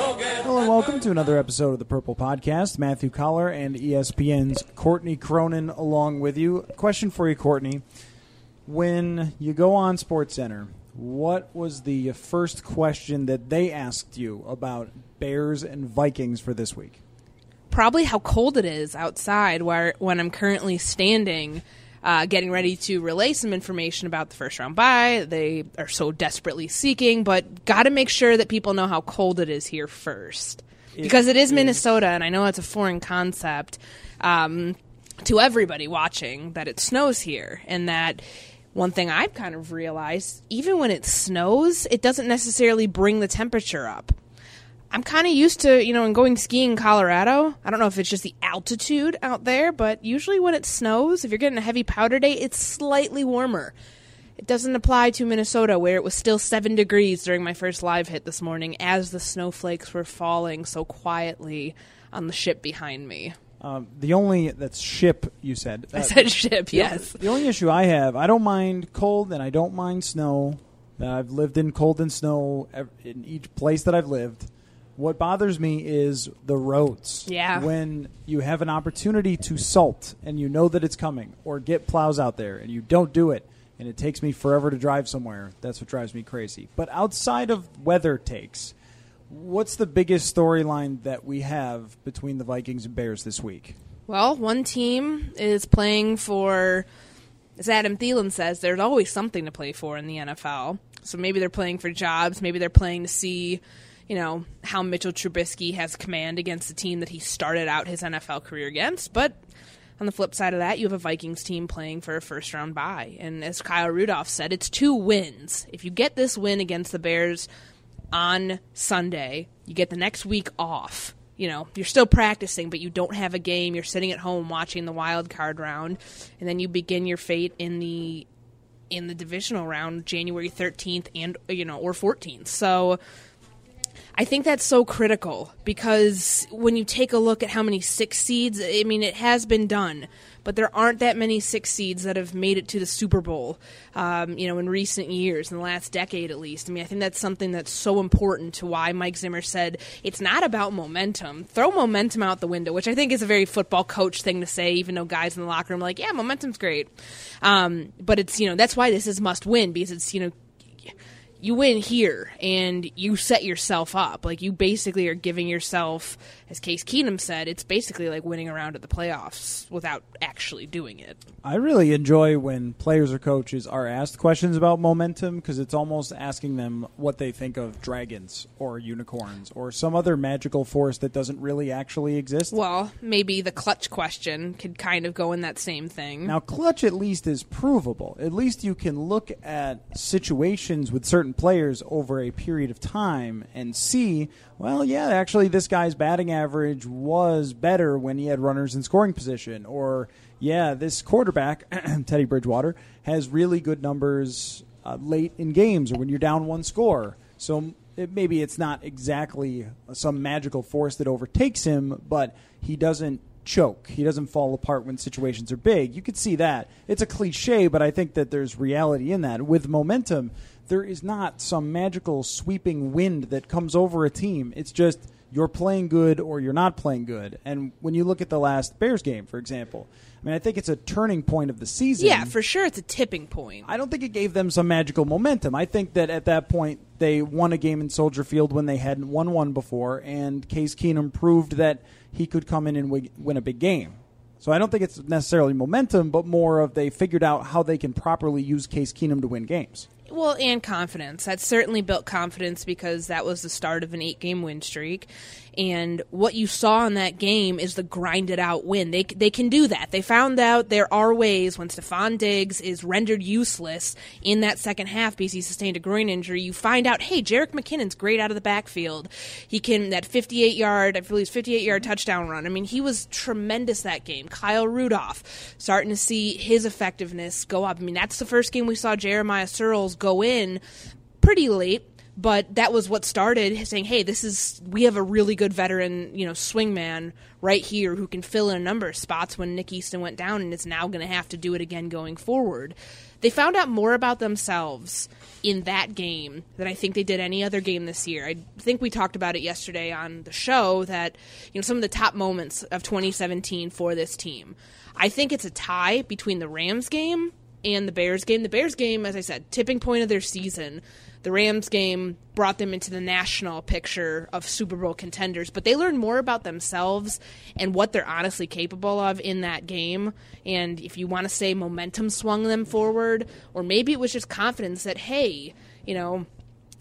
Hello and welcome to another episode of the Purple Podcast. Matthew Coller and ESPN's Courtney Cronin along with you. Question for you, Courtney. When you go on SportsCenter, what was the first question that they asked you about Bears and Vikings for this week? probably how cold it is outside where when I'm currently standing uh, getting ready to relay some information about the first round bye. They are so desperately seeking, but got to make sure that people know how cold it is here first. Because it is Minnesota, and I know it's a foreign concept um, to everybody watching that it snows here, and that one thing I've kind of realized even when it snows, it doesn't necessarily bring the temperature up. I'm kind of used to, you know, in going skiing in Colorado. I don't know if it's just the altitude out there, but usually when it snows, if you're getting a heavy powder day, it's slightly warmer. It doesn't apply to Minnesota, where it was still seven degrees during my first live hit this morning as the snowflakes were falling so quietly on the ship behind me. Um, the only that's ship you said. I Uh, said ship, yes. The only issue I have, I don't mind cold and I don't mind snow. Uh, I've lived in cold and snow in each place that I've lived. What bothers me is the roads. Yeah. When you have an opportunity to salt and you know that it's coming, or get plows out there and you don't do it, and it takes me forever to drive somewhere, that's what drives me crazy. But outside of weather takes, what's the biggest storyline that we have between the Vikings and Bears this week? Well, one team is playing for, as Adam Thielen says, there's always something to play for in the NFL. So maybe they're playing for jobs. Maybe they're playing to see, you know, how Mitchell Trubisky has command against the team that he started out his NFL career against. But on the flip side of that, you have a Vikings team playing for a first round bye. And as Kyle Rudolph said, it's two wins. If you get this win against the Bears on Sunday, you get the next week off. You know, you're still practicing, but you don't have a game. You're sitting at home watching the wild card round, and then you begin your fate in the in the divisional round January 13th and you know or 14th. So I think that's so critical because when you take a look at how many six seeds, I mean, it has been done, but there aren't that many six seeds that have made it to the Super Bowl, um, you know, in recent years, in the last decade at least. I mean, I think that's something that's so important to why Mike Zimmer said it's not about momentum. Throw momentum out the window, which I think is a very football coach thing to say, even though guys in the locker room are like, yeah, momentum's great. Um, but it's, you know, that's why this is must win because it's, you know, you win here and you set yourself up. Like you basically are giving yourself, as Case Keenum said, it's basically like winning a round at the playoffs without actually doing it. I really enjoy when players or coaches are asked questions about momentum because it's almost asking them what they think of dragons or unicorns or some other magical force that doesn't really actually exist. Well, maybe the clutch question could kind of go in that same thing. Now, clutch at least is provable. At least you can look at situations with certain players over a period of time and see, well, yeah, actually, this guy's batting average was better when he had runners in scoring position. Or, yeah, this quarterback, Teddy Bridgewater, has really good numbers uh, late in games or when you're down one score. So it, maybe it's not exactly some magical force that overtakes him, but he doesn't choke. He doesn't fall apart when situations are big. You could see that. It's a cliche, but I think that there's reality in that. With momentum, there is not some magical sweeping wind that comes over a team. It's just you're playing good or you're not playing good. And when you look at the last Bears game, for example, I mean, I think it's a turning point of the season. Yeah, for sure, it's a tipping point. I don't think it gave them some magical momentum. I think that at that point they won a game in Soldier Field when they hadn't won one before, and Case Keenum proved that he could come in and win a big game. So I don't think it's necessarily momentum, but more of they figured out how they can properly use Case Keenum to win games. Well, and confidence. That certainly built confidence because that was the start of an eight game win streak. And what you saw in that game is the grinded out win. They, they can do that. They found out there are ways when Stefon Diggs is rendered useless in that second half because he sustained a groin injury. You find out, hey, Jerick McKinnon's great out of the backfield. He can, that 58 yard, I believe 58 yard touchdown run. I mean, he was tremendous that game. Kyle Rudolph starting to see his effectiveness go up. I mean, that's the first game we saw Jeremiah Sirles go in pretty late but that was what started saying, "Hey, this is we have a really good veteran, you know, swingman right here who can fill in a number of spots when Nick Easton went down, and is now going to have to do it again going forward." They found out more about themselves in that game than I think they did any other game this year. I think we talked about it yesterday on the show that you know some of the top moments of 2017 for this team. I think it's a tie between the Rams game and the Bears game. The Bears game, as I said, tipping point of their season the Rams game brought them into the national picture of Super Bowl contenders, but they learned more about themselves and what they're honestly capable of in that game. And if you want to say momentum swung them forward, or maybe it was just confidence that, hey, you know,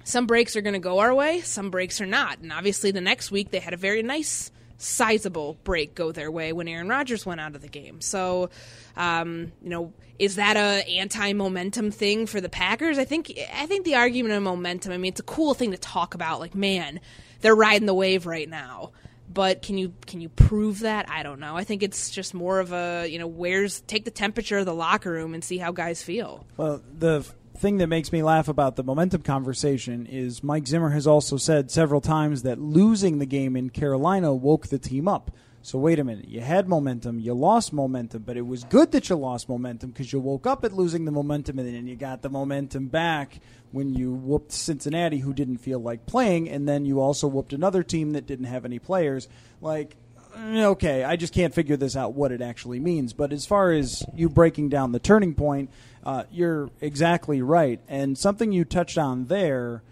some breaks are going to go our way, some breaks are not. And obviously, the next week they had a very nice sizable break go their way when Aaron Rodgers went out of the game. So, um, you know, is that a anti momentum thing for the Packers? I think I think the argument of momentum. I mean, it's a cool thing to talk about. Like, man, they're riding the wave right now. But can you can you prove that? I don't know. I think it's just more of a you know where's take the temperature of the locker room and see how guys feel. Well, the thing that makes me laugh about the momentum conversation is Mike Zimmer has also said several times that losing the game in Carolina woke the team up. So wait a minute, you had momentum, you lost momentum, but it was good that you lost momentum because you woke up at losing the momentum and then you got the momentum back when you whooped Cincinnati who didn't feel like playing and then you also whooped another team that didn't have any players. Like mm, okay, I just can't figure this out what it actually means. But as far as you breaking down the turning point, uh, you're exactly right. And something you touched on there,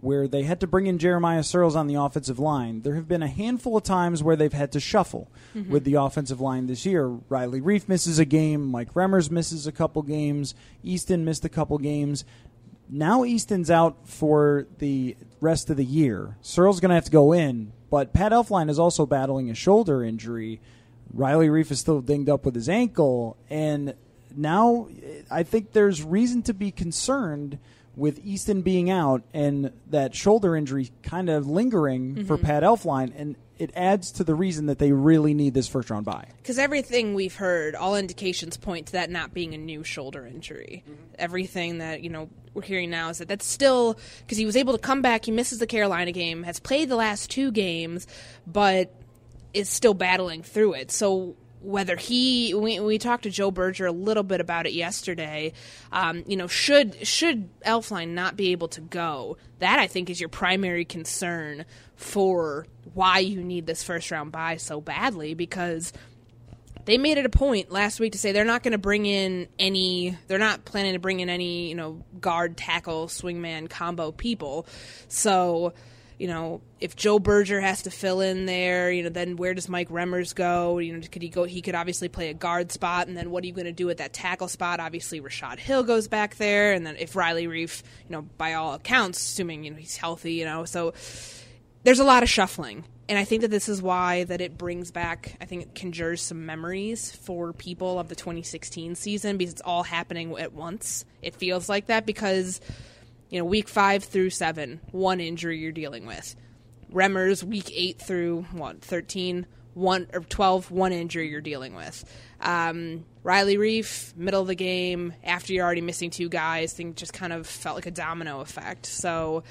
where they had to bring in Jeremiah Sirles on the offensive line, there have been a handful of times where they've had to shuffle mm-hmm. with the offensive line this year. Riley Reiff misses a game, Mike Remmers misses a couple games, Easton missed a couple games. Now Easton's out for the rest of the year. Sirles going to have to go in, but Pat Elflein is also battling a shoulder injury. Riley Reiff is still dinged up with his ankle, and now I think there's reason to be concerned with Easton being out and that shoulder injury kind of lingering mm-hmm. for Pat Elflein, and it adds to the reason that they really need this first round bye. Because everything we've heard, all indications point to that not being a new shoulder injury. Mm-hmm. Everything that you know we're hearing now is that that's still because he was able to come back. He misses the Carolina game, has played the last two games, but is still battling through it. So whether he we, we talked to Joe Berger a little bit about it yesterday. Um, you know, should should Elflein not be able to go? That I think is your primary concern for why you need this first round bye so badly because they made it a point last week to say they're not going to bring in any they're not planning to bring in any you know guard tackle swingman combo people so you know, if Joe Berger has to fill in there, you know, then where does Mike Remmers go? You know, could he go? He could obviously play a guard spot, and then what are you going to do at that tackle spot? Obviously, Rashad Hill goes back there, and then if Riley Reiff, you know, by all accounts, assuming you know he's healthy, you know, so there's a lot of shuffling, and I think that this is why that it brings back. I think it conjures some memories for people of the 2016 season because it's all happening at once. It feels like that because you know, week five through seven, one injury you're dealing with. Remmers, week eight through what, 13, one or 12, one injury you're dealing with. Um, Riley Reiff, middle of the game, after you're already missing two guys, things just kind of felt like a domino effect. So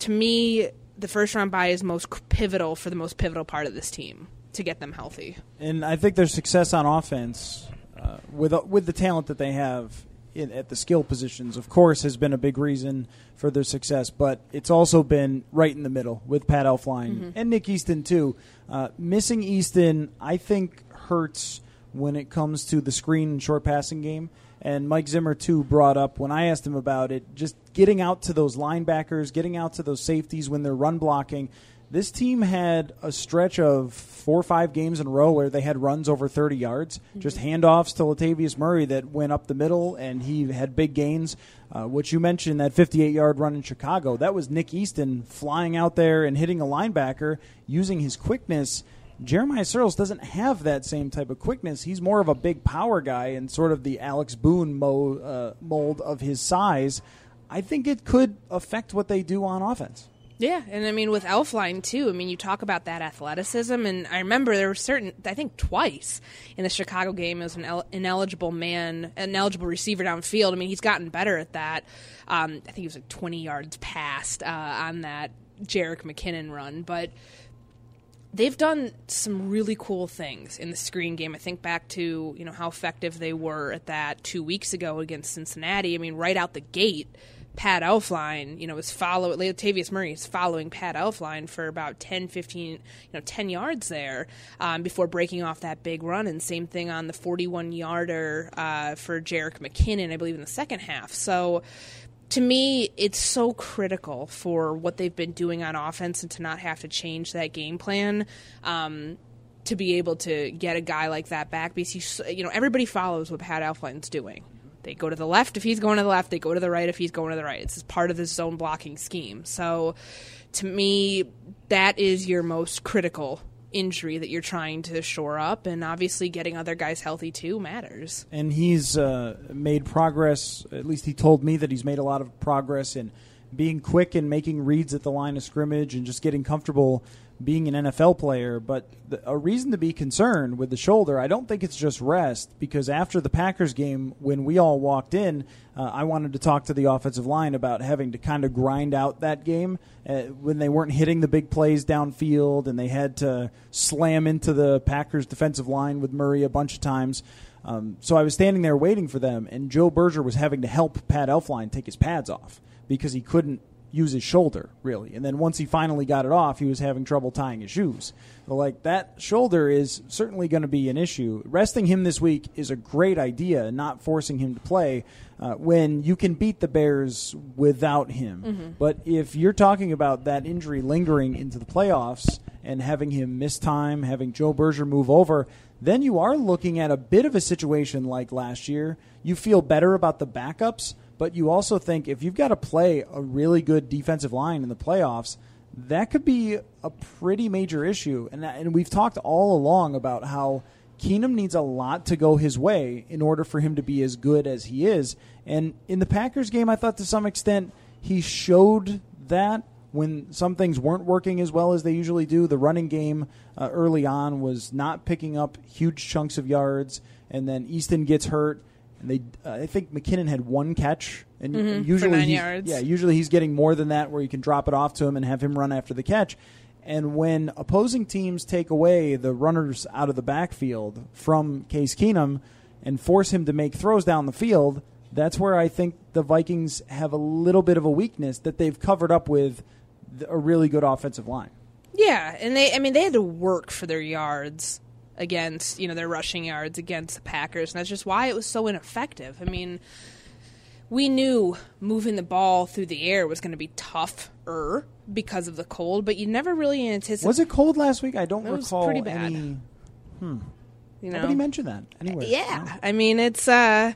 to me, the first round bye is most pivotal for the most pivotal part of this team. to get them healthy. And I think their success on offense, uh, with with the talent that they have in, at the skill positions, of course, has been a big reason for their success. But it's also been right in the middle with Pat Elflein Mm-hmm. and Nick Easton too. Uh, missing Easton, I think, hurts when it comes to the screen and short passing game. And Mike Zimmer too brought up when I asked him about it, just getting out to those linebackers, getting out to those safeties when they're run blocking. This team had a stretch of four or five games in a row where they had runs over 30 yards, just handoffs to Latavius Murray that went up the middle, and he had big gains. Uh, which you mentioned, that 58 yard run in Chicago, that was Nick Easton flying out there and hitting a linebacker using his quickness. Jeremiah Sirles doesn't have that same type of quickness. He's more of a big power guy and sort of the Alex Boone mo- uh, mold of his size. I think it could affect what they do on offense. Yeah, and I mean with Elflein too. I mean, you talk about that athleticism, and I remember there were certain. I think twice in the Chicago game as an el- ineligible man, an eligible receiver downfield. I mean, he's gotten better at that. Um, I think he was like twenty yards past uh, on that Jerick McKinnon run, but they've done some really cool things in the screen game. I think back to you know how effective they were at that two weeks ago against Cincinnati. I mean, right out the gate, Pat Elflein, you know, was follow Latavius Murray is following Pat Elflein for about 10, 15, you know, 10 yards there um, before breaking off that big run. And same thing on the 41 yarder uh, for Jerick McKinnon, I believe, in the second half. So to me, it's so critical for what they've been doing on offense and to not have to change that game plan. Um, to be able to get a guy like that back because he's, you know everybody follows what Pat Elflein's doing. They go to the left if he's going to the left. They go to the right if he's going to the right. It's part of the zone blocking scheme. So, to me, that is your most critical injury that you're trying to shore up, and obviously getting other guys healthy too matters. and he's uh, made progress. At least he told me that he's made a lot of progress in being quick and making reads at the line of scrimmage and just getting comfortable being an NFL player. But the, a reason to be concerned with the shoulder, I don't think it's just rest because after the Packers game, when we all walked in, uh, I wanted to talk to the offensive line about having to kind of grind out that game uh, when they weren't hitting the big plays downfield and they had to slam into the Packers defensive line with Murray a bunch of times. Um, so I was standing there waiting for them, and Joe Berger was having to help Pat Elflein take his pads off because he couldn't use his shoulder really. And then once he finally got it off, he was having trouble tying his shoes. But like that shoulder is certainly going to be an issue. Resting him this week is a great idea, not forcing him to play uh, when you can beat the Bears without him. But if you're talking about that injury lingering into the playoffs and having him miss time, having Joe Berger move over, then you are looking at a bit of a situation like last year. You feel better about the backups, but you also think if you've got to play a really good defensive line in the playoffs, that could be a pretty major issue. And and we've talked all along about how Keenum needs a lot to go his way in order for him to be as good as he is. And in the Packers game, I thought to some extent he showed that when some things weren't working as well as they usually do. The running game uh, early on was not picking up huge chunks of yards, and then Easton gets hurt. And they, uh, I think McKinnon had one catch, and Mhm, for usually, nine he's- yards. yeah, usually he's getting more than that, where you can drop it off to him and have him run after the catch. And when opposing teams take away the runners out of the backfield from Case Keenum and force him to make throws down the field, that's where I think the Vikings have a little bit of a weakness that they've covered up with a really good offensive line. Yeah, and they I mean they had to work for their yards against, you know, their rushing yards against the Packers, and that's just why it was so ineffective. I mean, we knew moving the ball through the air was going to be tougher because of the cold, but you never really anticipated Was it cold last week? I don't It was recall pretty bad. any. you know. Nobody mentioned that anywhere. Yeah, I mean it's uh,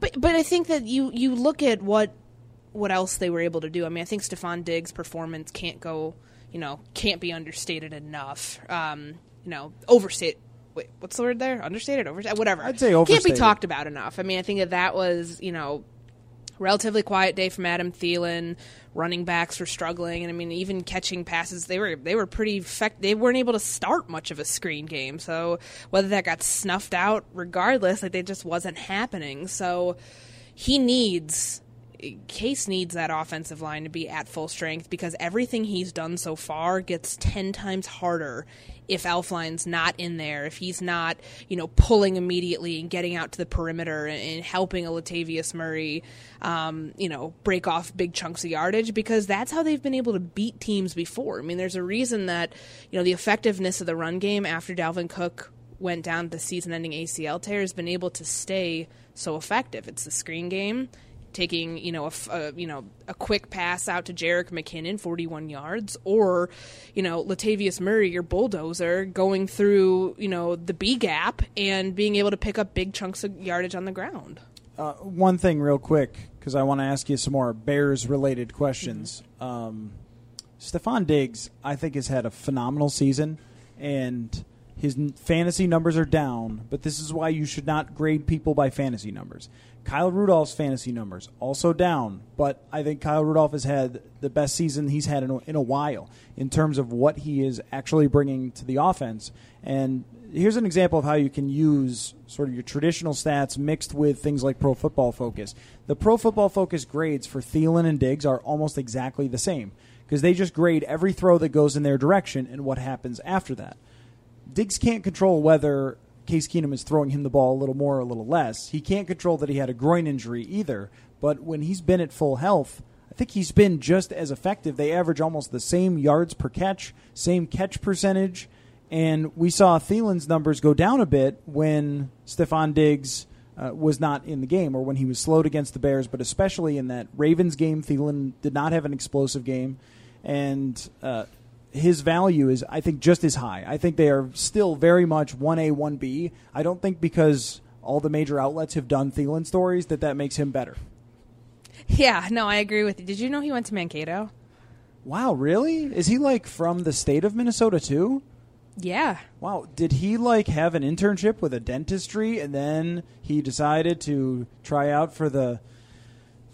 but but I think that you you look at what what else they were able to do. I mean, I think Stefon Diggs' performance can't go, you know, can't be understated enough. Um, you know, overstate. Wait, what's the word there? Understated, overstated, whatever. I'd say overstated. Can't be talked about enough. I mean, I think that that was you know relatively quiet day from Adam Thielen. Running backs were struggling, and I mean, even catching passes, they were they were pretty. Effect- they weren't able to start much of a screen game. So whether that got snuffed out, regardless, like it just wasn't happening. So he needs Case needs that offensive line to be at full strength because everything he's done so far gets 10 times harder if Elflein's not in there, if he's not, you know, pulling immediately and getting out to the perimeter and, helping a Latavius Murray, um, you know, break off big chunks of yardage because that's how they've been able to beat teams before. I mean, there's a reason that, you know, the effectiveness of the run game after Dalvin Cook went down the season-ending ACL tear has been able to stay so effective. It's the screen game, taking you know a, a, you know a quick pass out to Jerick McKinnon, 41 yards, or you know Latavius Murray, your bulldozer, going through you know the B gap and being able to pick up big chunks of yardage on the ground. Uh, one thing, real quick, because I want to ask you some more Bears-related questions. Mm-hmm. Um, Stefon Diggs, I think, has had a phenomenal season, and his fantasy numbers are down, but this is why you should not grade people by fantasy numbers. Kyle Rudolph's fantasy numbers also down, but I think Kyle Rudolph has had the best season he's had in a, in a while in terms of what he is actually bringing to the offense. And here's an example of how you can use sort of your traditional stats mixed with things like Pro Football Focus. The Pro Football Focus grades for Thielen and Diggs are almost exactly the same because they just grade every throw that goes in their direction and what happens after that. Diggs can't control whether Case Keenum is throwing him the ball a little more or a little less. He can't control that he had a groin injury either. But when he's been at full health, I think he's been just as effective. They average almost the same yards per catch, same catch percentage. And we saw Thielen's numbers go down a bit when Stefon Diggs uh, was not in the game or when he was slowed against the Bears, but especially in that Ravens game, Thielen did not have an explosive game. And uh, his value is, I think, just as high. I think they are still very much 1A, 1B. I don't think because all the major outlets have done Thielen stories that that makes him better. Yeah, no, I agree with you. Did you know he went to Mankato? Wow, really? Is he like from the state of Minnesota too? Yeah. Wow. Did he like have an internship with a dentistry and then he decided to try out for the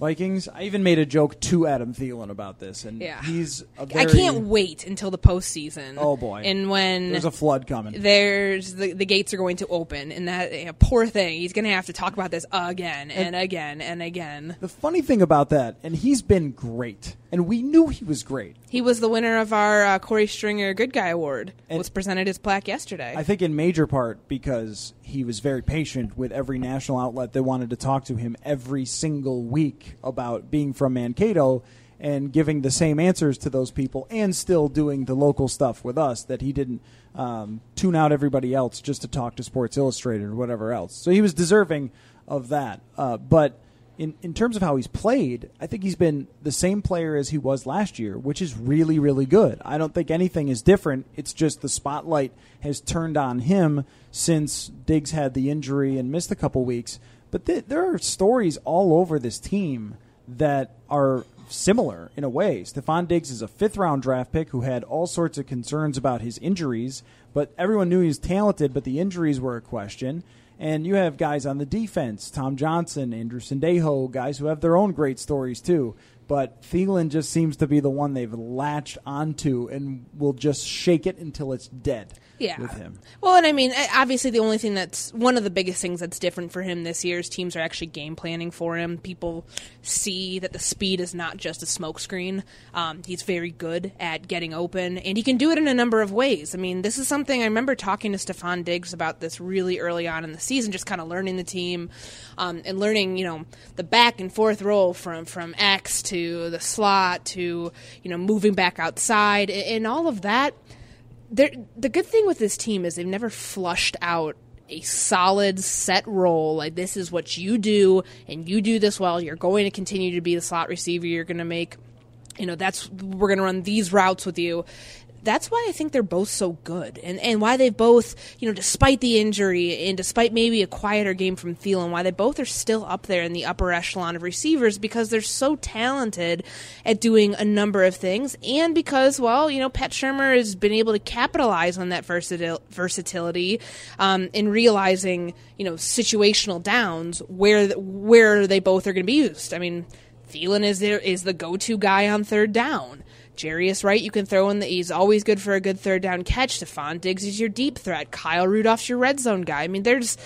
Vikings. I even made a joke to Adam Thielen about this, and yeah. he's. Very, I can't wait until the postseason. Oh boy! And when there's a flood coming, there's the, the gates are going to open, and that you know, poor thing, he's going to have to talk about this again and, and again and again. The funny thing about that, and he's been great, and we knew he was great. He was the winner of our uh, Korey Stringer Good Guy Award. And was presented his plaque yesterday. I think in major part because he was very patient with every national outlet that wanted to talk to him every single week about being from Mankato and giving the same answers to those people and still doing the local stuff with us that he didn't um, tune out everybody else just to talk to Sports Illustrated or whatever else. So he was deserving of that. Uh, but in, in terms of how he's played, I think he's been the same player as he was last year, which is really, really good. I don't think anything is different. It's just the spotlight has turned on him since Diggs had the injury and missed a couple weeks. But th- there are stories all over this team that are similar in a way. Stefon Diggs is a fifth round draft pick who had all sorts of concerns about his injuries, but everyone knew he was talented, but the injuries were a question. And you have guys on the defense, Tom Johnson, Andrew Sendejo, guys who have their own great stories too. But Thielen just seems to be the one they've latched onto and will just shake it until it's dead yeah. with him. Well, and I mean, obviously, the only thing that's one of the biggest things that's different for him this year is teams are actually game planning for him. People see that the speed is not just a smokescreen. Um, he's very good at getting open, and he can do it in a number of ways. I mean, this is something I remember talking to Stefon Diggs about this really early on in the season, just kind of learning the team um, and learning, you know, the back and forth role from from X to the slot to you know moving back outside and all of that the good thing with this team is they've never flushed out a solid set role. Like this is what you do, and you do this well. You're going to continue to be the slot receiver. You're going to make, you know, that's we're going to run these routes with you that's why I think they're both so good, and and why they both, you know, despite the injury and despite maybe a quieter game from Thielen, why they both are still up there in the upper echelon of receivers because they're so talented at doing a number of things, and because well, you know, Pat Shurmur has been able to capitalize on that versatil- versatility um, in realizing you know situational downs where where they both are going to be used. I mean. Thielen is there is the go-to guy on third down. Jarius Wright, you can throw in the. He's always good for a good third down catch. Stefon Diggs is your deep threat. Kyle Rudolph's your red zone guy. I mean, there's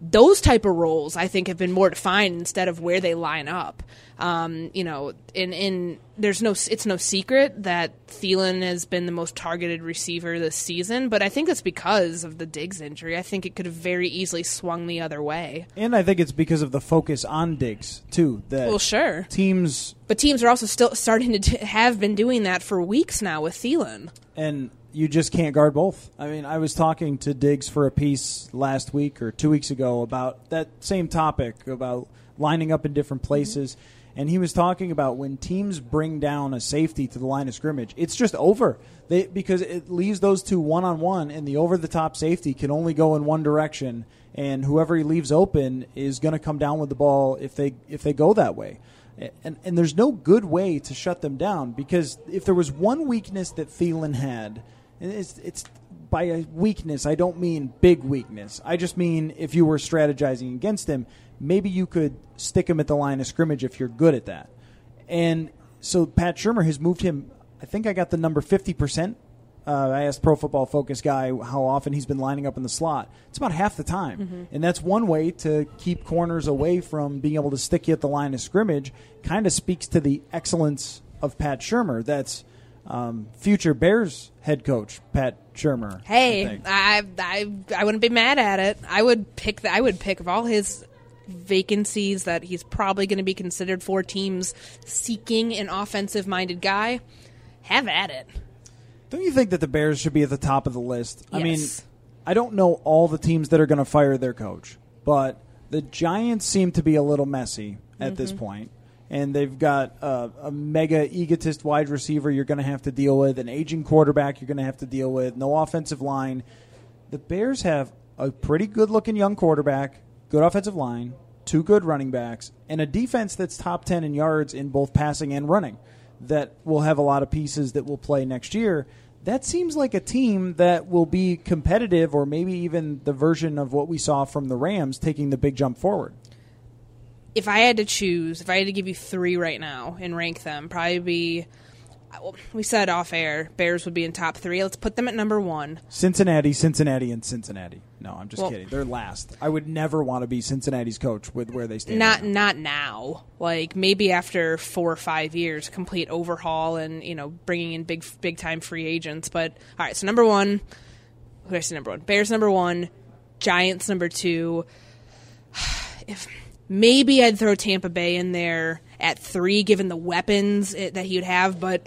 those type of roles I think have been more defined instead of where they line up. Um, you know, in in there's no it's no secret that Thielen has been the most targeted receiver this season, but I think it's because of the Diggs injury. I think it could have very easily swung the other way. And I think it's because of the focus on Diggs too. That Well, sure. teams But teams are also still starting to have been doing that for weeks now with Thielen. and you just can't guard both. I mean, I was talking to Diggs for a piece last week or two weeks ago about that same topic about lining up in different mm-hmm. places. And he was talking about when teams bring down a safety to the line of scrimmage, it's just over. They, because it leaves those two one on one, and the over the top safety can only go in one direction, and whoever he leaves open is going to come down with the ball if they if they go that way. And, and there's no good way to shut them down because if there was one weakness that Thielen had, and it's, it's by a weakness, I don't mean big weakness. I just mean if you were strategizing against him, maybe you could stick him at the line of scrimmage if you're good at that. And so Pat Shurmur has moved him. I think I got the number 50%. Uh, I asked Pro Football Focus guy how often he's been lining up in the slot. It's about half the time. And that's one way to keep corners away from being able to stick you at the line of scrimmage. Kind of speaks to the excellence of Pat Shurmur. That's um, future Bears head coach, Pat Shurmur. Hey. I, I I wouldn't be mad at it. I would pick the, I would pick of all his vacancies that he's probably going to be considered for teams seeking an offensive minded guy. Have at it. Don't you think that the Bears should be at the top of the list? I mean, I don't know all the teams that are going to fire their coach, but the Giants seem to be a little messy at this point. And they've got a, a mega egotist wide receiver you're going to have to deal with, an aging quarterback you're going to have to deal with, no offensive line. The Bears have a pretty good looking young quarterback, good offensive line, two good running backs, and a defense that's top 10 in yards in both passing and running that will have a lot of pieces that will play next year. That seems like a team that will be competitive or maybe even the version of what we saw from the Rams taking the big jump forward. If I had to choose, if I had to give you three right now and rank them, probably be. We said off air, Bears would be in top three. Let's put them at number one. Cincinnati, Cincinnati, and Cincinnati. No, I'm just Well- kidding. They're last. I would never want to be Cincinnati's coach with where they stand. not right now. not now like maybe after four or five years complete overhaul and you know bringing in big big time free agents but all right so number one who i say number one bears number one giants number two if maybe i'd throw tampa bay in there at three given the weapons it, that he would have but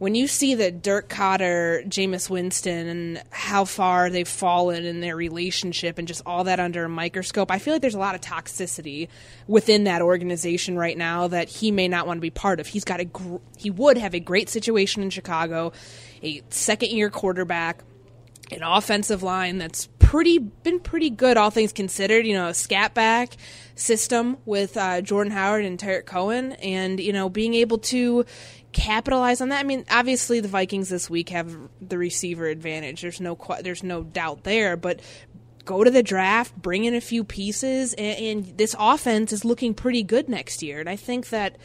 when you see that Dirk Koetter, Jameis Winston, and how far they've fallen in their relationship and just all that under a microscope, I feel like there's a lot of toxicity within that organization right now that he may not want to be part of. He's got a gr- he would have a great situation in Chicago, a second year quarterback, an offensive line that's pretty been pretty good all things considered you know a scat back system with uh, jordan howard and Tarik cohen and you know being able to capitalize on that i mean obviously the vikings this week have the receiver advantage there's no there's no doubt there but go to the draft bring in a few pieces and, and this offense is looking pretty good next year and i think that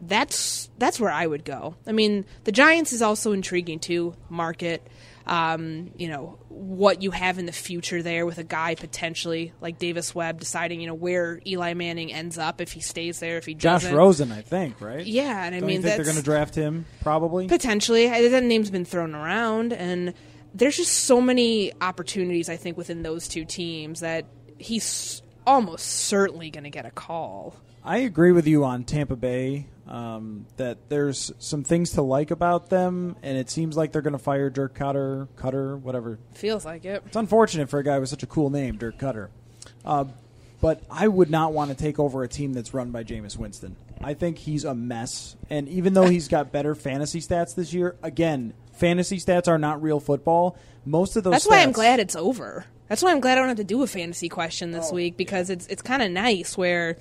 that's that's where I would go. I mean, the Giants is also intriguing too. Market, um, you know, what you have in the future there with a guy potentially like Davis Webb deciding, you know, where Eli Manning ends up if he stays there, if he Josh doesn't. Rosen, I think, right? Yeah, and I Don't mean you think they're going to draft him? Probably. potentially that name's been thrown around, and there's just so many opportunities I think within those two teams that he's almost certainly going to get a call. I agree with you on Tampa Bay. Um, that there's some things to like about them, and it seems like they're going to fire Dirk Cutter, Cutter, whatever. Feels like it. It's unfortunate for a guy with such a cool name, Dirk Cutter. Uh, but I would not want to take over a team that's run by Jameis Winston. I think he's a mess, and even though he's got better fantasy stats this year, again, fantasy stats are not real football. Most of those. That's why I'm glad it's over. That's why I'm glad I don't have to do a fantasy question Oh, this week because it's it's kind of nice where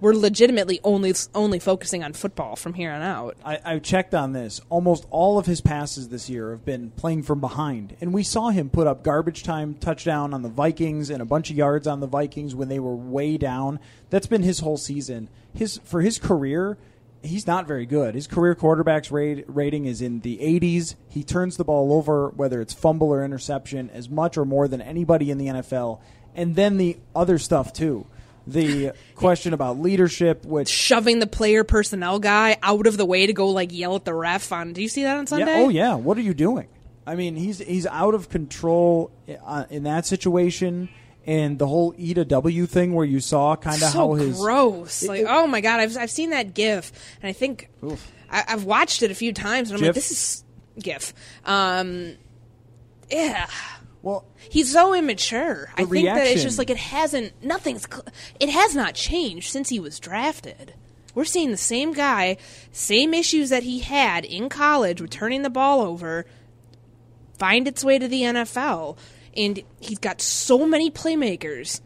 we're legitimately only only focusing on football from here on out. I, I checked on this. Almost all of his passes this year have been playing from behind, and we saw him put up garbage time touchdown on the Vikings and a bunch of yards on the Vikings when they were way down. That's been his whole season. His for his career, he's not very good. His career quarterback's rate, rating is in the 80s. He turns the ball over, whether it's fumble or interception, as much or more than anybody in the NFL. and then the other stuff too. The question about leadership, which Shoving the player personnel guy out of the way to go like yell at the ref on. Do you see that on Sunday? Yeah, oh yeah. What are you doing? I mean, he's he's out of control uh, in that situation, and the whole E to W thing where you saw kind of so how his gross. It- like, it- oh my god, I've I've seen that GIF, and I think I, I've watched it a few times, and I'm GIF? like, this is GIF. Um, yeah. Well, He's so immature. I think that it's just like it hasn't. Nothing's. It has not changed since he was drafted. We're seeing the same guy, same issues that he had in college with turning the ball over, find its way to the NFL, and he's got so many playmakers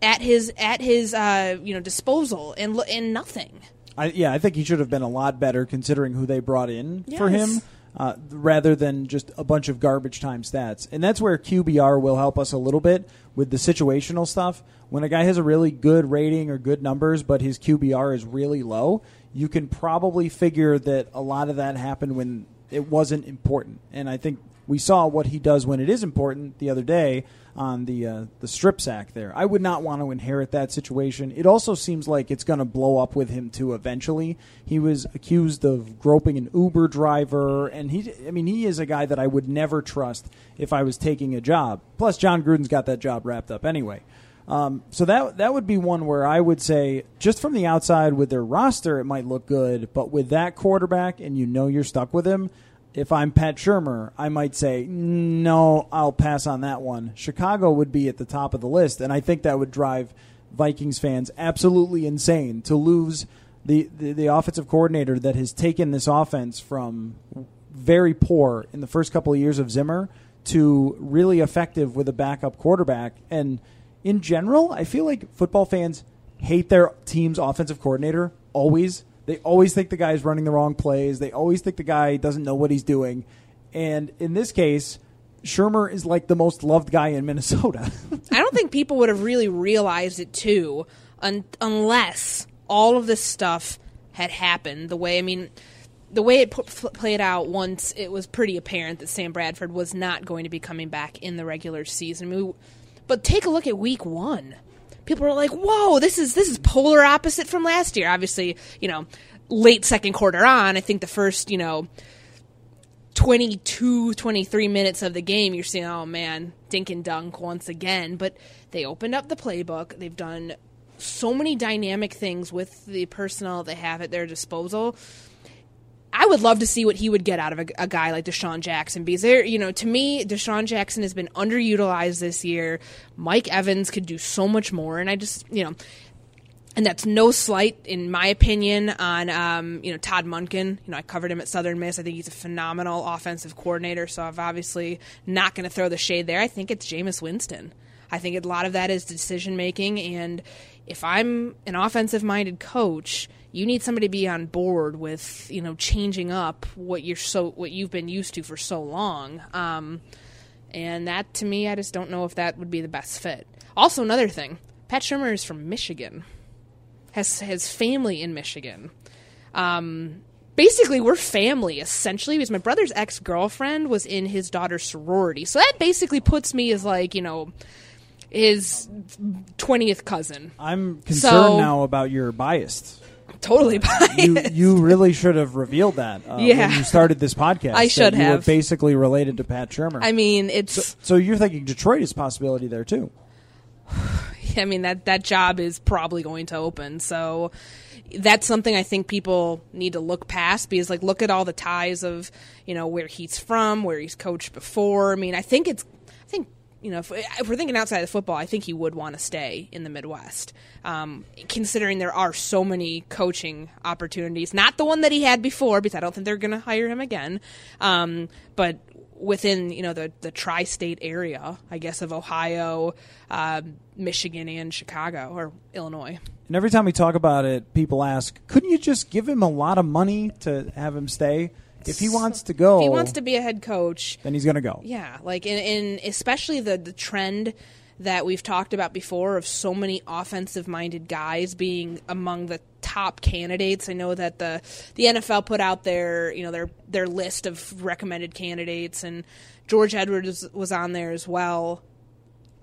at his at his uh, you know disposal, and and nothing. I, yeah, I think he should have been a lot better considering who they brought in for him, uh, rather than just a bunch of garbage time stats. And that's where QBR will help us a little bit with the situational stuff. When a guy has a really good rating or good numbers, but his QBR is really low, you can probably figure that a lot of that happened when it wasn't important. And I think we saw what he does when it is important the other day on the uh, the strip sack there. I would not want to inherit that situation. It also seems like it's going to blow up with him too eventually. He was accused of groping an Uber driver and he I mean he is a guy that I would never trust if I was taking a job. Plus Jon Gruden's got that job wrapped up anyway. Um, so that that would be one where I would say just from the outside with their roster it might look good, but with that quarterback and you know you're stuck with him, if I'm Pat Shurmur, I might say, no, I'll pass on that one. Chicago would be at the top of the list, and I think that would drive Vikings fans absolutely insane to lose the, the, the offensive coordinator that has taken this offense from very poor in the first couple of years of Zimmer to really effective with a backup quarterback. And in general, I feel like football fans hate their team's offensive coordinator always. They always think the guy's running the wrong plays. They always think the guy doesn't know what he's doing. And in this case, Shurmur is like the most loved guy in Minnesota. I don't think people would have really realized it too, un- unless all of this stuff had happened. The way I mean, the way it played out once it was pretty apparent that Sam Bradford was not going to be coming back in the regular season. I mean, but take a look at Week One. People are like, "Whoa, this is this is polar opposite from last year." Obviously, you know, late second quarter on. I think the first, you know, 22, 23 minutes of the game, you're seeing, oh man, dink and dunk once again. But they opened up the playbook. They've done so many dynamic things with the personnel they have at their disposal. I would love to see what he would get out of a, a guy like DeSean Jackson because there, you know, to me, DeSean Jackson has been underutilized this year. Mike Evans could do so much more, and I just, you know, and that's no slight, in my opinion, on um, you know Todd Monken. You know, I covered him at Southern Miss. I think he's a phenomenal offensive coordinator. So I'm obviously not going to throw the shade there. I think it's Jameis Winston. I think a lot of that is decision making, and if I'm an offensive minded coach, you need somebody to be on board with you know changing up what you're so what you've been used to for so long. Um, and that to me, I just don't know if that would be the best fit. Also, another thing, Pat Shurmur is from Michigan has has family in Michigan. Um, basically, we're family essentially because my brother's ex girlfriend was in his daughter's sorority, so that basically puts me as like you know his twentieth cousin. I'm concerned So- now about your biased. Totally biased. You you really should have revealed that uh, Yeah. when you started this podcast. I that should you Were have. basically related to Pat Shurmur. I mean, it's. so you're thinking Detroit is a possibility there too. I mean that that job is probably going to open. So that's something I think people need to look past because like look at all the ties of you know where he's from, where he's coached before. I mean, I think it's I think you know if, if we're thinking outside of the football, I think he would want to stay in the Midwest, um, considering there are so many coaching opportunities. Not the one that he had before because I don't think they're going to hire him again, um, but within you know the the tri-state area, I guess of Ohio, um, Michigan, and Chicago or Illinois. And every time we talk about it, people ask, "Couldn't you just give him a lot of money to have him stay? If he wants to go, If he wants to be a head coach, then he's going to go." yeah, like in, in especially the the trend that we've talked about before of so many offensive minded guys being among the top candidates. I know that the the NFL put out their you know their their list of recommended candidates, and George Edwards was on there as well.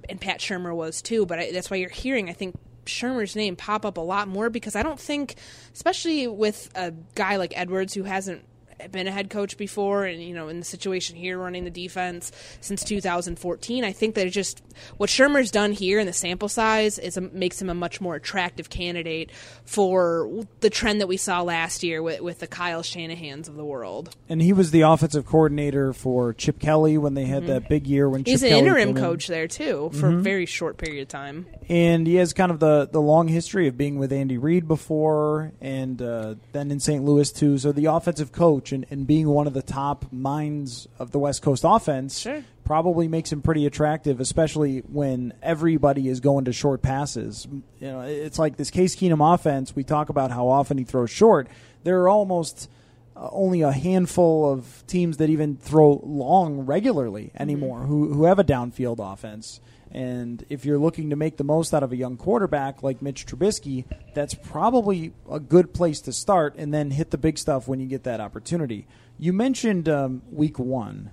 and Pat Shurmur was too. But I, that's why you're hearing, I think, Shurmur's name pop up a lot more because I don't think, especially with a guy like Edwards who hasn't been a head coach before and you know in the situation here running the defense since 2014 i think that it just what Shurmur's done here in the sample size is a, makes him a much more attractive candidate for the trend that we saw last year with, with the kyle shanahans of the world and he was the offensive coordinator for chip kelly when they had mm-hmm. that big year when he's chip an kelly interim coach there too for mm-hmm. a very short period of time and he has kind of the, the long history of being with andy reid before and uh, then in st louis too so the offensive coach and, and being one of the top minds of the West Coast offense sure. probably makes him pretty attractive, especially when everybody is going to short passes. You know, it's like this Case Keenum offense. We talk about how often he throws short. There are almost uh, only a handful of teams that even throw long regularly anymore mm-hmm. who who have a downfield offense. And if you're looking to make the most out of a young quarterback like Mitch Trubisky, that's probably a good place to start and then hit the big stuff when you get that opportunity. You mentioned um, week one,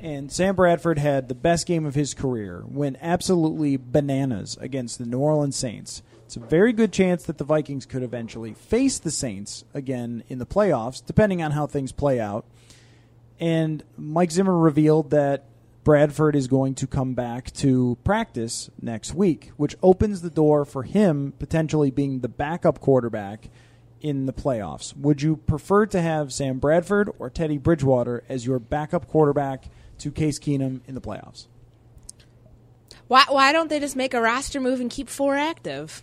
and Sam Bradford had the best game of his career, went absolutely bananas against the New Orleans Saints. It's a very good chance that the Vikings could eventually face the Saints again in the playoffs, depending on how things play out. And Mike Zimmer revealed that Bradford is going to come back to practice next week, which opens the door for him potentially being the backup quarterback in the playoffs. Would you prefer to have Sam Bradford or Teddy Bridgewater as your backup quarterback to Case Keenum in the playoffs? Why why don't they just make a roster move and keep four active?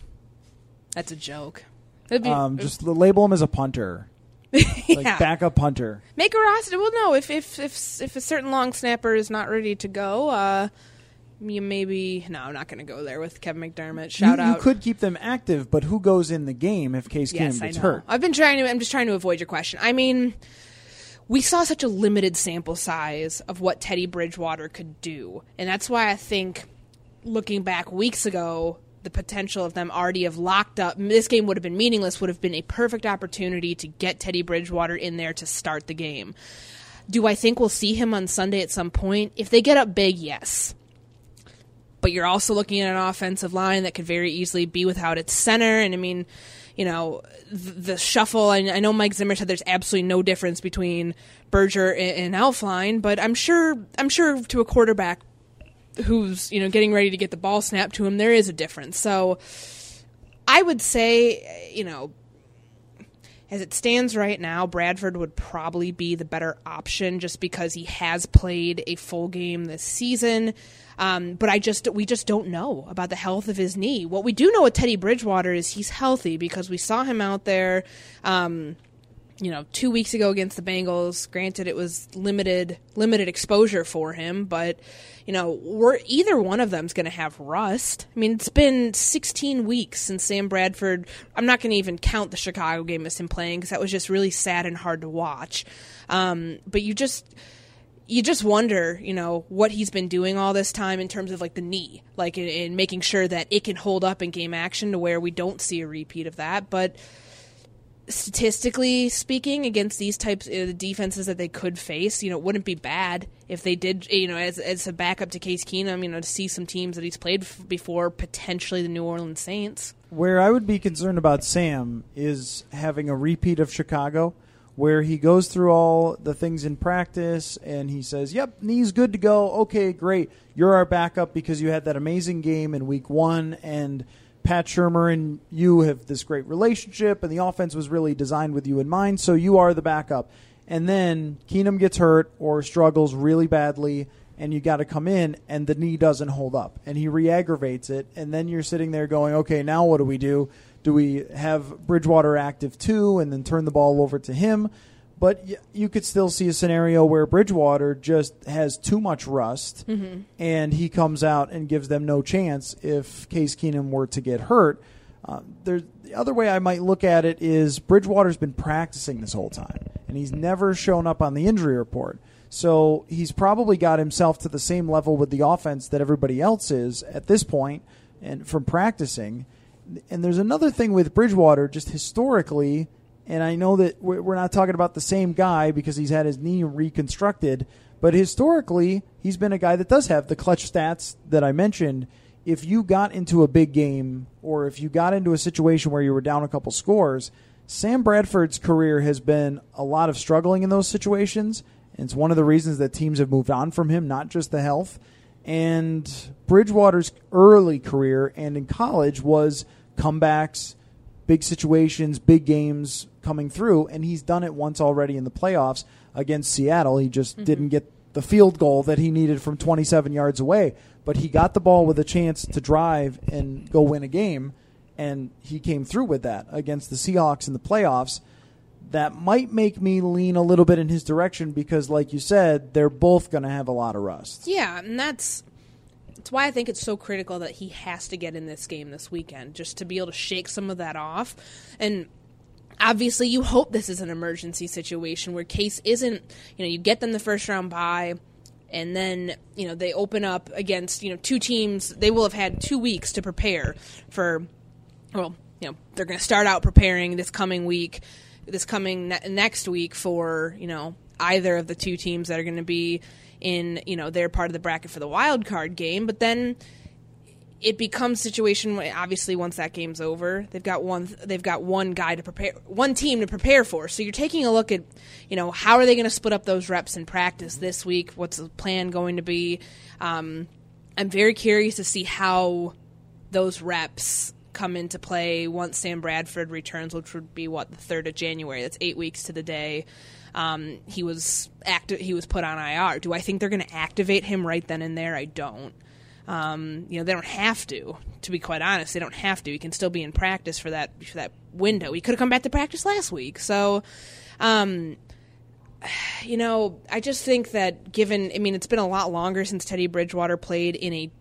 That's a joke. Be, um, just label him as a punter. like yeah. backup punter. Make a roster. Well, no, if if if if a certain long snapper is not ready to go, uh, you maybe no, I'm not going to go there with Kevin McDermott. Shout you, out. You could keep them active, but who goes in the game if Case yes, Keenum gets hurt? I've been trying to. I'm just trying to avoid your question. I mean, we saw such a limited sample size of what Teddy Bridgewater could do, and that's why I think looking back weeks ago, the potential of them already have locked up. This game would have been meaningless, would have been a perfect opportunity to get Teddy Bridgewater in there to start the game. Do I think we'll see him on Sunday at some point? If they get up big, yes. But you're also looking at an offensive line that could very easily be without its center. And I mean, you know, the, shuffle. I, I, know Mike Zimmer said there's absolutely no difference between Berger and, and Elflein, but I'm sure, I'm sure to a quarterback, who's you know getting ready to get the ball snapped to him, there is a difference. So I would say, you know, as it stands right now, Bradford would probably be the better option just because he has played a full game this season. Um, but I just we just don't know about the health of his knee. What we do know with Teddy Bridgewater is he's healthy because we saw him out there. Um, you know, two weeks ago against the Bengals. Granted, it was limited limited exposure for him, but you know, we're either one of them's going to have rust. I mean, it's been 16 weeks since Sam Bradford. I'm not going to even count the Chicago game as him playing because that was just really sad and hard to watch. Um, but you just you just wonder, you know, what he's been doing all this time in terms of like the knee, like in, in making sure that it can hold up in game action to where we don't see a repeat of that, but statistically speaking, against these types of uh, defenses that they could face, you know, it wouldn't be bad if they did, you know, as, as a backup to Case Keenum, you know, to see some teams that he's played before, potentially the New Orleans Saints. Where I would be concerned about Sam is having a repeat of Chicago, where he goes through all the things in practice and he says, Yep, knee's good to go. Okay, great. You're our backup because you had that amazing game in week one and Pat Shurmur and you have this great relationship, and the offense was really designed with you in mind, so you are the backup. And then Keenum gets hurt or struggles really badly, and you got to come in, and the knee doesn't hold up, and he re aggravates it, and then you're sitting there going, okay, now what do we do? Do we have Bridgewater active too, and then turn the ball over to him? But you could still see a scenario where Bridgewater just has too much rust, mm-hmm. and he comes out and gives them no chance if Case Keenum were to get hurt. Uh, the other way I might look at it is Bridgewater's been practicing this whole time, and he's never shown up on the injury report. So he's probably got himself to the same level with the offense that everybody else is at this point, and from practicing. And there's another thing with Bridgewater, just historically and I know that we're not talking about the same guy because he's had his knee reconstructed, but historically, he's been a guy that does have the clutch stats that I mentioned. if you got into a big game or if you got into a situation where you were down a couple scores, Sam Bradford's career has been a lot of struggling in those situations. It's one of the reasons that teams have moved on from him, not just the health. And Bridgewater's early career and in college was comebacks, big situations, big games coming through. And he's done it once already in the playoffs against Seattle. He just mm-hmm. didn't get the field goal that he needed from 27 yards away but he got the ball with a chance to drive and go win a game, and he came through with that against the Seahawks in the playoffs. That might make me lean a little bit in his direction because, like you said, they're both going to have a lot of rust. Yeah, and that's that's why I think it's so critical that he has to get in this game this weekend, just to be able to shake some of that off. And obviously, you hope this is an emergency situation where Case isn't. You know, you get them the first round bye and then you know they open up against you know two teams. They will have had two weeks to prepare for. Well, you know they're going to start out preparing this coming week, this coming ne- next week for you know either of the two teams that are going to be in you know their part of the bracket for the wild card game. But then it becomes situation obviously once that game's over they've got one they've got one guy to prepare one team to prepare for so you're taking a look at you know how are they going to split up those reps in practice this week what's the plan going to be um, i'm very curious to see how those reps come into play once sam bradford returns which would be what the 3rd of january that's eight weeks to the day um, he was active. He was put on IR. Do I think they're going to activate him right then and there? I don't. Um, you know, they don't have to. To be quite honest, they don't have to. He can still be in practice for that for that window. He could have come back to practice last week. So, um, you know, I just think that given, I mean, it's been a lot longer since Teddy Bridgewater played in a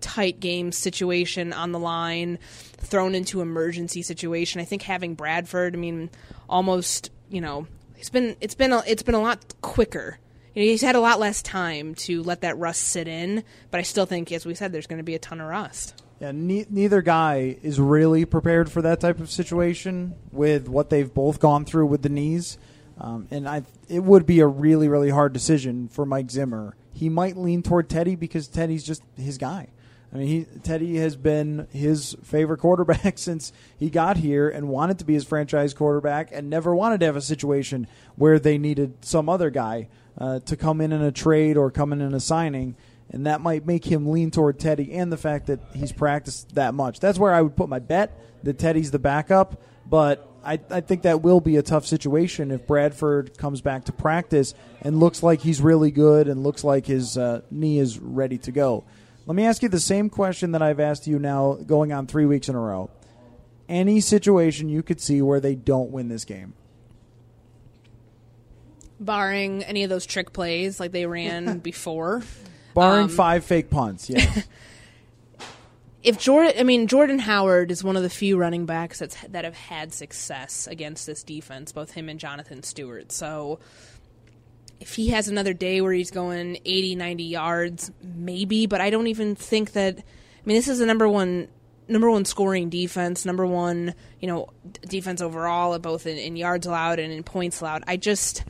tight game situation on the line, thrown into emergency situation. I think having Bradford, I mean, almost, you know, it's been it's been a, it's been a lot quicker you know, he's had a lot less time to let that rust sit in, but I still think, as we said, there's going to be a ton of rust. Yeah, ne- neither guy is really prepared for that type of situation with what they've both gone through with the knees. Um, and I, it would be a really, really hard decision for Mike Zimmer. He might lean toward Teddy because Teddy's just his guy. I mean, he, Teddy has been his favorite quarterback since he got here and wanted to be his franchise quarterback and never wanted to have a situation where they needed some other guy uh, to come in in a trade or come in in a signing. And that might make him lean toward Teddy and the fact that he's practiced that much. That's where I would put my bet that Teddy's the backup. But I, I think that will be a tough situation if Bradford comes back to practice and looks like he's really good and looks like his uh, knee is ready to go. Let me ask you the same question that I've asked you now going on three weeks in a row. Any situation you could see where they don't win this game? Barring any of those trick plays like they ran before. Barring um, five fake punts, yeah. if Jordan, I mean Jordan Howard is one of the few running backs that's that have had success against this defense, both him and Jonathan Stewart. So if he has another day where he's going 80, 90 yards, maybe, but I don't even think that. I mean, this is the number one number one scoring defense, number one, you know, defense overall, both in, in yards allowed and in points allowed. I just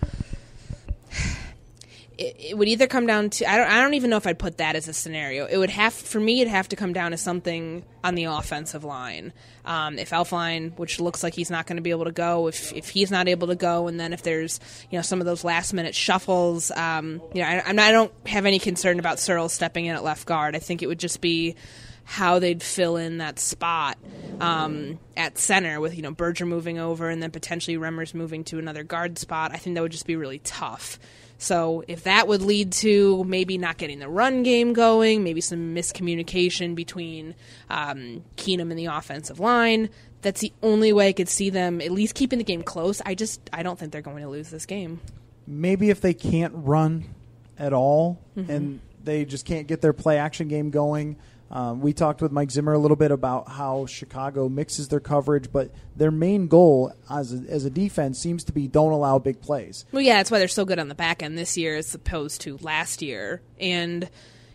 it, it, would either come down to I don't I don't even know if I'd put that as a scenario. It would have for me it'd have to come down to something on the offensive line. Um, if Elflein, which looks like he's not going to be able to go, if if he's not able to go, and then if there's you know some of those last minute shuffles, um, you know I, I don't have any concern about Sirles stepping in at left guard. I think it would just be how they'd fill in that spot um, at center with you know Berger moving over and then potentially Remmers moving to another guard spot. I think that would just be really tough. So if that would lead to maybe not getting the run game going, maybe some miscommunication between um, Keenum and the offensive line, that's the only way I could see them at least keeping the game close. I just I don't think they're going to lose this game. Maybe if they can't run at all mm-hmm. and they just can't get their play action game going um, we talked with Mike Zimmer a little bit about how Chicago mixes their coverage, but their main goal as a, as a defense seems to be don't allow big plays. Well, yeah, that's why they're so good on the back end this year as opposed to last year. And,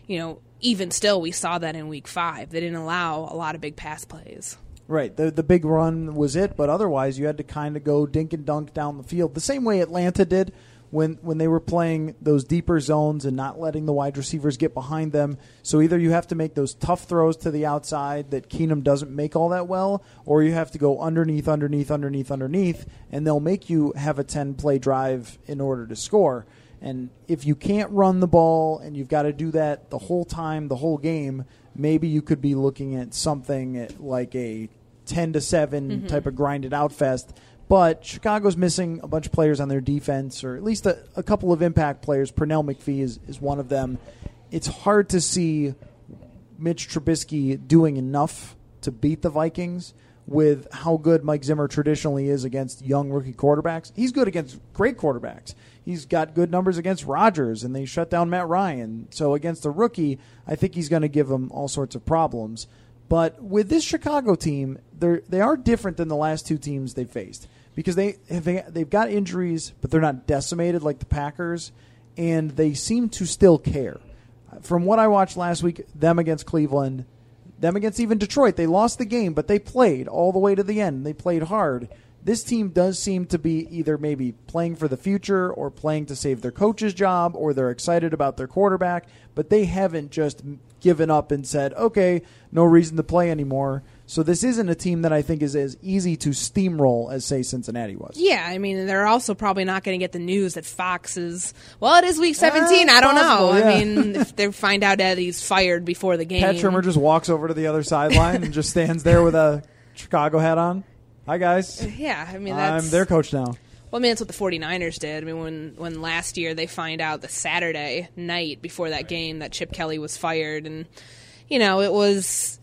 you know, even still, we saw that in week five. They didn't allow a lot of big pass plays. Right. The the big run was it, but otherwise you had to kind of go dink and dunk down the field the same way Atlanta did when when they were playing those deeper zones and not letting the wide receivers get behind them. So either you have to make those tough throws to the outside that Keenum doesn't make all that well, or you have to go underneath, underneath, underneath, underneath, and they'll make you have a ten play drive in order to score. And if you can't run the ball and you've got to do that the whole time, the whole game, maybe you could be looking at something like a 10 to 7 Mm-hmm. type of grinded out fest. But Chicago's missing a bunch of players on their defense, or at least a, a couple of impact players. Pernell McPhee is, is one of them. It's hard to see Mitch Trubisky doing enough to beat the Vikings with how good Mike Zimmer traditionally is against young rookie quarterbacks. He's good against great quarterbacks. He's got good numbers against Rodgers, and they shut down Matt Ryan. So against a rookie, I think he's going to give him all sorts of problems. But with this Chicago team, they they are different than the last two teams they faced because they have they've got injuries, but they're not decimated like the Packers, and they seem to still care. From what I watched last week, them against Cleveland, them against even Detroit, they lost the game, but they played all the way to the end. They played hard. This team does seem to be either maybe playing for the future or playing to save their coach's job or they're excited about their quarterback, but they haven't just given up and said, okay, no reason to play anymore. So this isn't a team that I think is as easy to steamroll as, say, Cincinnati was. Yeah, I mean, they're also probably not going to get the news that Fox is. Well, it is week seventeen. Eh, I don't possible, know. yeah. I mean, if they find out that he's fired before the game, Pat Shurmur just walks over to the other sideline and just stands there with a Chicago hat on. Hi, guys. yeah, I mean, that's I'm their coach now. Well, I mean, that's what the 49ers did. I mean, when, when last year they find out the Saturday night before that game that Chip Kelly was fired, and, you know, it was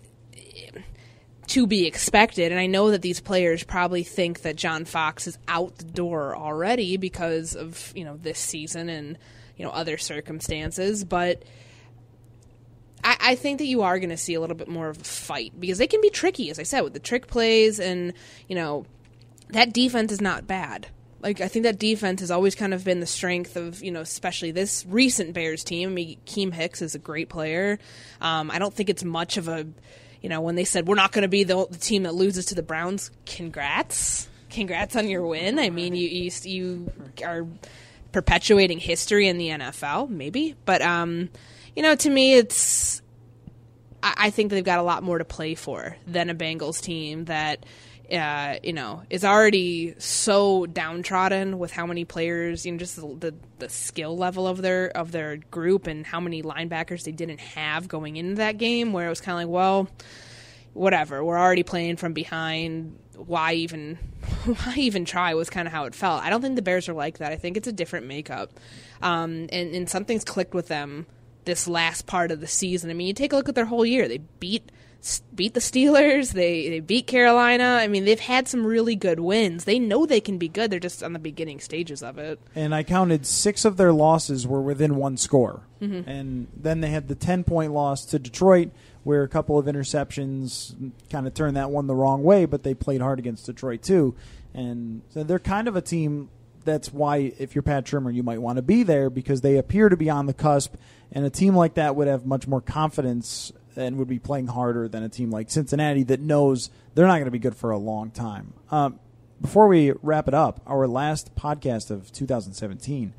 to be expected. And I know that these players probably think that John Fox is out the door already because of, you know, this season and, you know, other circumstances. But I, I think that you are going to see a little bit more of a fight because they can be tricky, as I said, with the trick plays and, you know, that defense is not bad. Like I think that defense has always kind of been the strength of you know, especially this recent Bears team. I mean, Keem Hicks is a great player. Um, I don't think it's much of a, you know, when they said we're not going to be the, the team that loses to the Browns. Congrats, congrats on your win. I mean, you you, you are perpetuating history in the NFL, maybe, but um, you know, to me, it's I I think they've got a lot more to play for than a Bengals team that, uh, you know, is already so downtrodden with how many players, you know, just the, the skill level of their of their group and how many linebackers they didn't have going into that game. Where it was kind of like, well, whatever, we're already playing from behind. Why even why even try was kind of how it felt. I don't think the Bears are like that. I think it's a different makeup, um, and and something's clicked with them this last part of the season. I mean, you take a look at their whole year. They beat beat the Steelers. They they beat Carolina. I mean, they've had some really good wins. They know they can be good. They're just on the beginning stages of it. and I counted six of their losses were within one score. Mm-hmm. And then they had the 10 point loss to Detroit, where a couple of interceptions kind of turned that one the wrong way, but they played hard against Detroit too. And so they're kind of a team that's why, if you're Pat Shurmur, you might want to be there because they appear to be on the cusp. And a team like that would have much more confidence and would be playing harder than a team like Cincinnati that knows they're not going to be good for a long time. Um, before we wrap it up, our last podcast of 2017,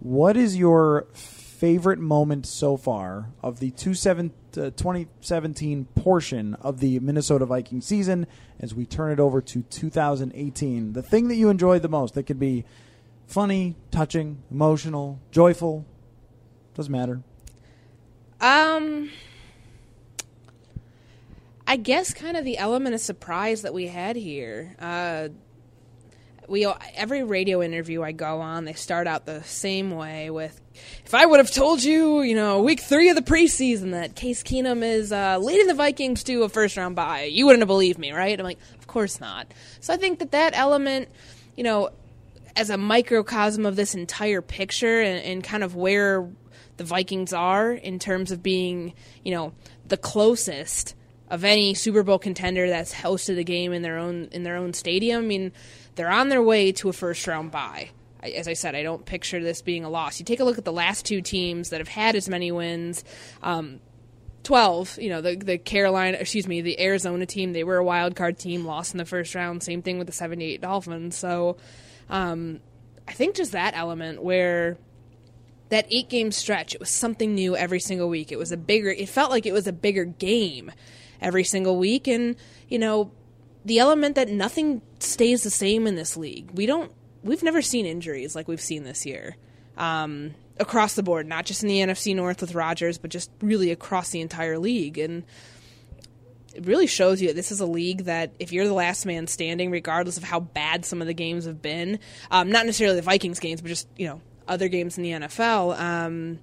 what is your favorite moment so far of the 27 uh, 2017 portion of the Minnesota Vikings season as we turn it over to 2018? The thing that you enjoyed the most that could be funny, touching, emotional, joyful, doesn't matter. Um, I guess kind of the element of surprise that we had here. Uh, we every radio interview I go on, they start out the same way with, "If I would have told you, you know, week three of the preseason that Case Keenum is uh, leading the Vikings to a first round bye, you wouldn't have believed me, right?" I'm like, "Of course not." So I think that that element, you know, as a microcosm of this entire picture and, and kind of where the Vikings are in terms of being, you know, the closest of any Super Bowl contender that's hosted a game in their own in their own stadium. I mean, they're on their way to a first round bye. As I said, I don't picture this being a loss. You take a look at the last two teams that have had as many wins. Um, 12 you know the the Carolina excuse me the Arizona team they were a wild card team lost in the first round same thing with the 78 Dolphins so um I think just that element where that eight game stretch, it was something new every single week. It was a bigger, it felt like it was a bigger game every single week. And, you know, the element that nothing stays the same in this league. We don't, we've never seen injuries like we've seen this year. Um, across the board, not just in the NFC North with Rodgers, but just really across the entire league. And it really shows you that this is a league that if you're the last man standing, regardless of how bad some of the games have been, um, not necessarily the Vikings games, but just you know other games in the NFL. Um,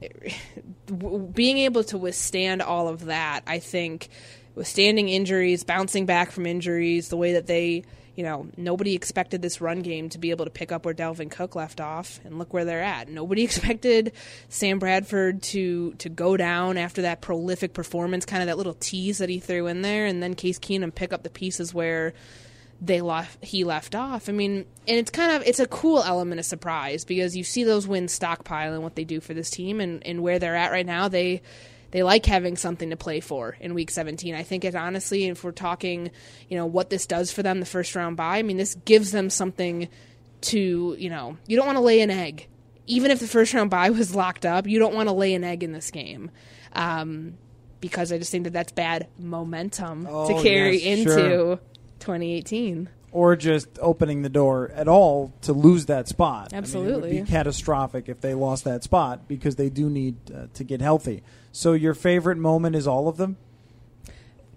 being able to withstand all of that, I think, withstanding injuries, bouncing back from injuries, the way that they you know, nobody expected this run game to be able to pick up where Dalvin Cook left off, and look where they're at. Nobody expected Sam Bradford to to go down after that prolific performance, kind of that little tease that he threw in there, and then Case Keenum pick up the pieces where they left he left off. I mean, and it's kind of it's a cool element of surprise because you see those wins stockpile and what they do for this team and, and where they're at right now. They they like having something to play for in week 17. I think it honestly, if we're talking, you know, what this does for them the first round bye, I mean, this gives them something to, you know, you don't want to lay an egg. Even if the first round bye was locked up, you don't want to lay an egg in this game. Um, because I just think that that's bad momentum Oh, to carry yes, into sure. 2018. or just opening the door at all to lose that spot. I mean, it Absolutely. would be catastrophic if they lost that spot because they do need uh, to get healthy. So your favorite moment is all of them.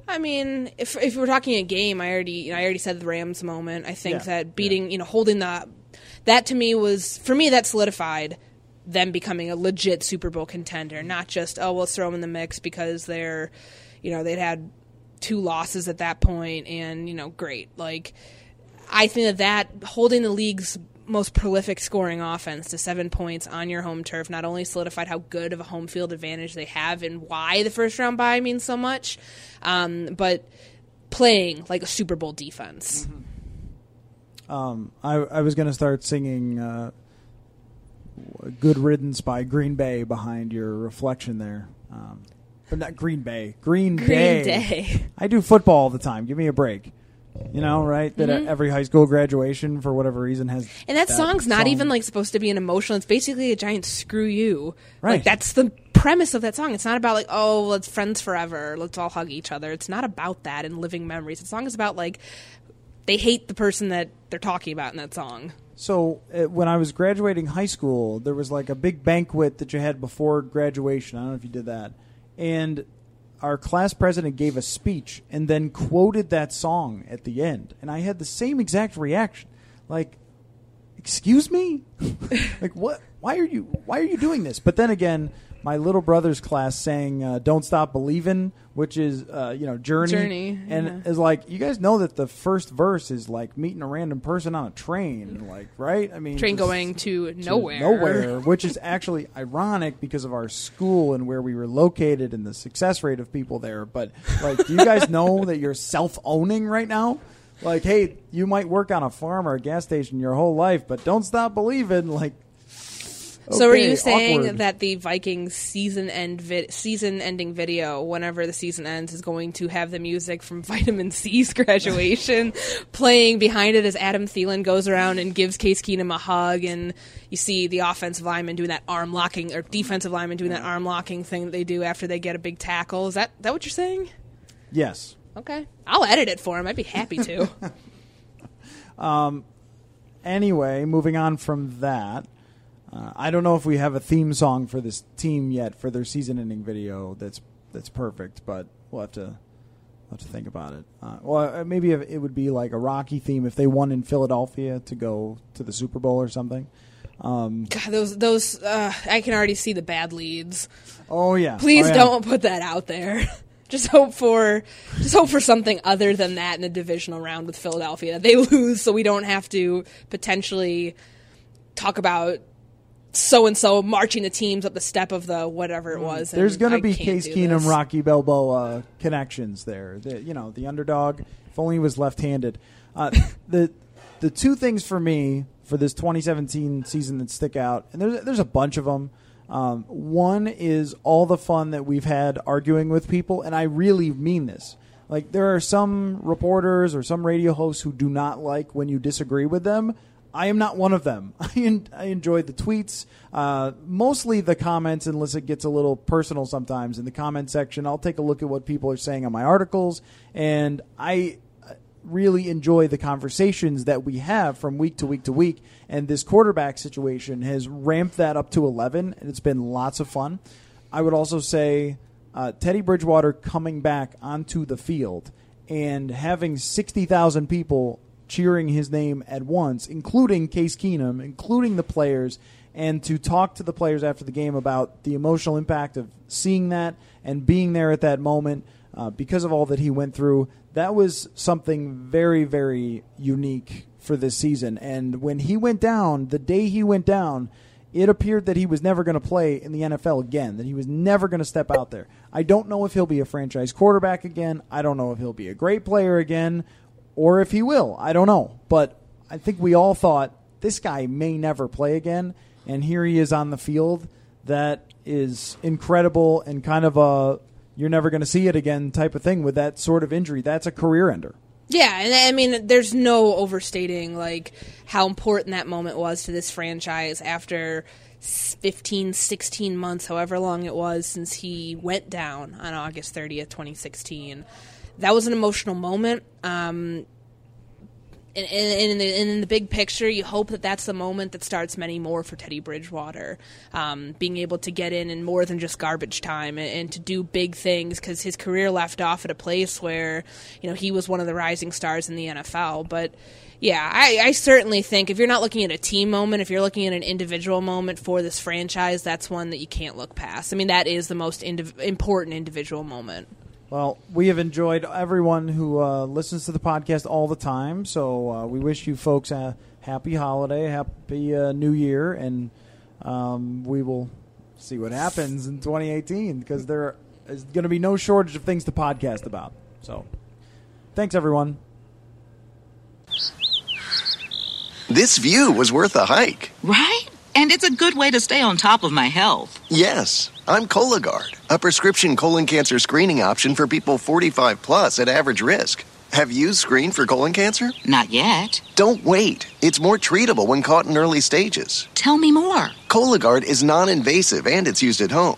I mean, if if we're talking a game, I already you know, I already said the Rams moment. I think Yeah, that beating, you know, holding the that to me was for me that solidified them becoming a legit Super Bowl contender, not just oh we'll throw them in the mix because they're, you know, they'd had two losses at that point and you know great. Like I think that that holding the league's most prolific scoring offense to seven points on your home turf not only solidified how good of a home field advantage they have and why the first round bye means so much, um, but playing like a Super Bowl defense. Um, I, I was going to start singing uh, "Good Riddance" by Green Bay behind your reflection there, um, not Green Bay. Green, Green Day. Day. I do football all the time. Give me a break. You know, right? That Mm-hmm. every high school graduation, for whatever reason, has And that, song's not song. even like supposed to be an emotional. It's basically a giant screw you. Right. Like that's the premise of that song. It's not about like oh let's friends forever. Let's all hug each other. It's not about that and living memories. The song is about like they hate the person that they're talking about in that song. So uh, when I was graduating high school, there was like a big banquet that you had before graduation. I don't know if you did that, and our class president gave a speech and then quoted that song at the end, and I had the same exact reaction, like, "Excuse me, like what? Why are you? Why are you doing this?" But then again. My little brother's class sang uh, "Don't Stop Believin'," which is uh, you know Journey, Journey, and yeah. is like you guys know that the first verse is like meeting a random person on a train, like right? I mean, Train going to to nowhere. nowhere, which is actually ironic because of our school and where we were located and the success rate of people there. But like, do you guys know that you're self-owning right now? Like, hey, you might work on a farm or a gas station your whole life, but don't stop believing. Like, So are you saying awkward. that the Vikings season end vi- season ending video, whenever the season ends, is going to have the music from Vitamin C's graduation playing behind it as Adam Thielen goes around and gives Case Keenum a hug, and you see the offensive lineman doing that arm locking or defensive lineman doing that arm locking thing that they do after they get a big tackle? Is that that what you're saying? yes? Okay, I'll edit it for him. I'd be happy to. um. Anyway, moving on from that, uh, I don't know if we have a theme song for this team yet for their season-ending video. That's that's perfect, but we'll have to we'll have to think about it. Uh, well, uh, maybe if it would be like a Rocky theme if they won in Philadelphia to go to the Super Bowl or something. Um, God, those those uh, I can already see the bad leads. oh yeah, Please Oh, yeah. don't put that out there. Just hope for just hope for something other than that in the divisional round with Philadelphia. They lose so we don't have to potentially talk about so and so marching the teams up the step of the whatever it was. Mm. There's going to be Case Keenum, this. Rocky Balboa connections there. The, you know, the underdog. If only he was left-handed. Uh, the the two things for me for this 2017 season that stick out, and there's there's a bunch of them. Um, one is all the fun that we've had arguing with people, and I really mean this. Like there are some reporters or some radio hosts who do not like when you disagree with them. I am not one of them. I, en- I enjoyed the tweets, uh, mostly the comments, unless it gets a little personal sometimes. In the comment section, I'll take a look at what people are saying on my articles, and I uh, really enjoy the conversations that we have from week to week to week. And this quarterback situation has ramped that up to 11, and it's been lots of fun. I would also say uh, Teddy Bridgewater coming back onto the field and having 60,000 people cheering his name at once, including Case Keenum, including the players, and to talk to the players after the game about the emotional impact of seeing that and being there at that moment uh, because of all that he went through. That was something very, very unique for this season. And when he went down, the day he went down, it appeared that he was never going to play in the NFL again, that he was never going to step out there. I don't know if he'll be a franchise quarterback again. I don't know if he'll be a great player again or if he will. I don't know. But I think we all thought this guy may never play again. And here he is on the field. That is incredible and kind of a you're never going to see it again type of thing with that sort of injury. That's a career ender. Yeah, and I mean, there's no overstating like how important that moment was to this franchise after 15, 16 months, however long it was since he went down on August 30th, 2016. That was an emotional moment. Um, and, and, in the, and, in the, big picture, you hope that that's the moment that starts many more for Teddy Bridgewater, um, being able to get in in more than just garbage time and, and to do big things because his career left off at a place where you know he was one of the rising stars in the NFL. But yeah, I, I certainly think if you're not looking at a team moment, if you're looking at an individual moment for this franchise, that's one that you can't look past. I mean, that is the most indiv- important individual moment. Well, we have enjoyed everyone who uh, listens to the podcast all the time. So uh, we wish you folks a happy holiday, happy uh, New Year, and um, we will see what happens in 2018 because there is going to be no shortage of things to podcast about. So, thanks everyone. This view was worth a hike. Right? And it's a good way to stay on top of my health. Yes, I'm Cologuard, a prescription colon cancer screening option for people 45 plus at average risk. Have you screened for colon cancer? Not yet. Don't wait. It's more treatable when caught in early stages. Tell me more. Cologuard is non invasive and it's used at home.